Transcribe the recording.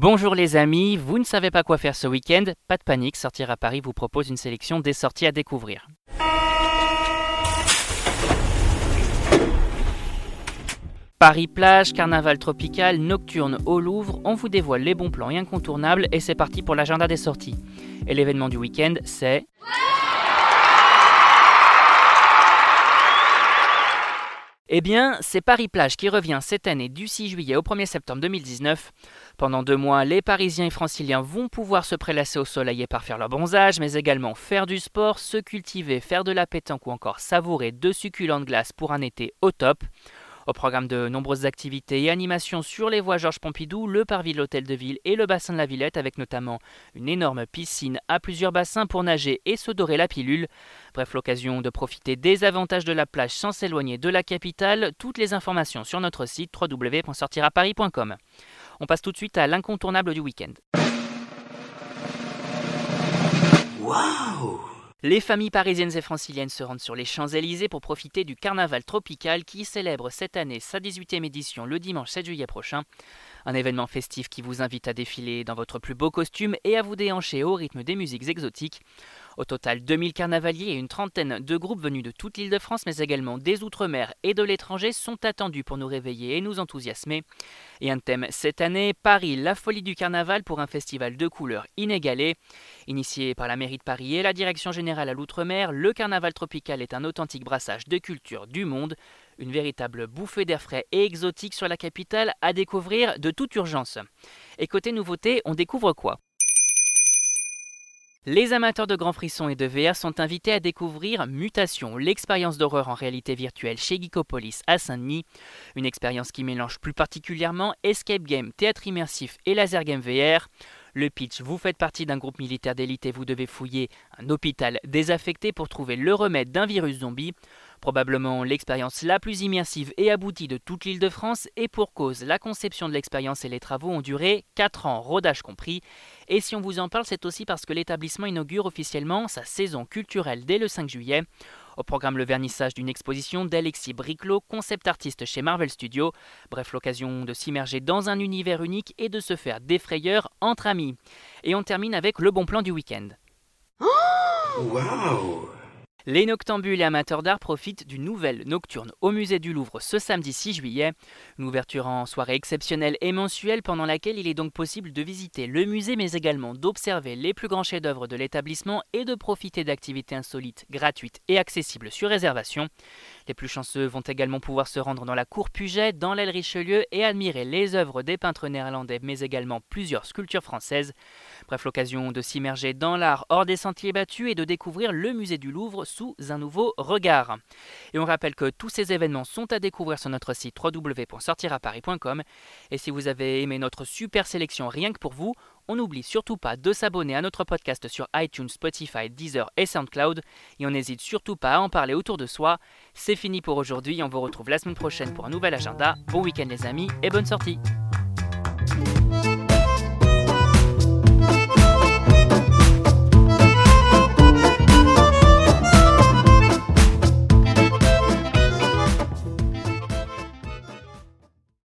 Bonjour les amis, vous ne savez pas quoi faire ce week-end? Pas de panique, Sortir à Paris vous propose une sélection des sorties à découvrir. Paris-Plage, carnaval tropical, nocturne au Louvre, on vous dévoile les bons plans et incontournables et c'est parti pour l'agenda des sorties. Et l'événement du week-end, c'est... Eh bien, c'est Paris-Plage qui revient cette année du 6 juillet au 1er septembre 2019. Pendant deux mois, les Parisiens et Franciliens vont pouvoir se prélasser au soleil et parfaire leur bronzage, mais également faire du sport, se cultiver, faire de la pétanque ou encore savourer de succulentes glaces pour un été au top. Au programme de nombreuses activités et animations sur les voies Georges Pompidou, le parvis de l'Hôtel de Ville et le bassin de la Villette, avec notamment une énorme piscine à plusieurs bassins pour nager et se dorer la pilule. Bref, l'occasion de profiter des avantages de la plage sans s'éloigner de la capitale. Toutes les informations sur notre site www.sortiraparis.com. On passe tout de suite à l'incontournable du week-end. Les familles parisiennes et franciliennes se rendent sur les Champs-Élysées pour profiter du carnaval tropical qui célèbre cette année sa 18e édition le dimanche 7 juillet prochain. Un événement festif qui vous invite à défiler dans votre plus beau costume et à vous déhancher au rythme des musiques exotiques. Au total, 2000 carnavaliers et une trentaine de groupes venus de toute l'île de France, mais également des Outre-mer et de l'étranger, sont attendus pour nous réveiller et nous enthousiasmer. Et un thème cette année, Paris, la folie du carnaval pour un festival de couleurs inégalé. Initié par la mairie de Paris et la direction générale à l'Outre-mer, le carnaval tropical est un authentique brassage de cultures du monde. Une véritable bouffée d'air frais et exotique sur la capitale à découvrir de toute urgence. Et côté nouveauté, on découvre quoi? Les amateurs de grands frissons et de VR sont invités à découvrir Mutation, l'expérience d'horreur en réalité virtuelle chez Geekopolis à Saint-Denis. Une expérience qui mélange plus particulièrement escape game, théâtre immersif et laser game VR. Le pitch, vous faites partie d'un groupe militaire d'élite et vous devez fouiller un hôpital désaffecté pour trouver le remède d'un virus zombie. Probablement l'expérience la plus immersive et aboutie de toute l'île de France et pour cause, la conception de l'expérience et les travaux ont duré 4 ans, rodage compris. Et si on vous en parle, c'est aussi parce que l'établissement inaugure officiellement sa saison culturelle dès le 5 juillet. Au programme le vernissage d'une exposition d'Alexis Briclot, concept artiste chez Marvel Studios. Bref, l'occasion de s'immerger dans un univers unique et de se faire des frayeurs entre amis. Et on termine avec le bon plan du week-end. Les noctambules et amateurs d'art profitent d'une nouvelle nocturne au musée du Louvre ce samedi 6 juillet. Une ouverture en soirée exceptionnelle et mensuelle pendant laquelle il est donc possible de visiter le musée mais également d'observer les plus grands chefs-d'œuvre de l'établissement et de profiter d'activités insolites, gratuites et accessibles sur réservation. Les plus chanceux vont également pouvoir se rendre dans la cour Puget, dans l'aile Richelieu et admirer les œuvres des peintres néerlandais mais également plusieurs sculptures françaises. Bref, l'occasion de s'immerger dans l'art hors des sentiers battus et de découvrir le musée du Louvre sous un nouveau regard. Et on rappelle que tous ces événements sont à découvrir sur notre site www.sortiraparis.com. Et si vous avez aimé notre super sélection rien que pour vous, on n'oublie surtout pas de s'abonner à notre podcast sur iTunes, Spotify, Deezer et SoundCloud. Et on n'hésite surtout pas à en parler autour de soi. C'est fini pour aujourd'hui, on vous retrouve la semaine prochaine pour un nouvel agenda. Bon week-end les amis et bonne sortie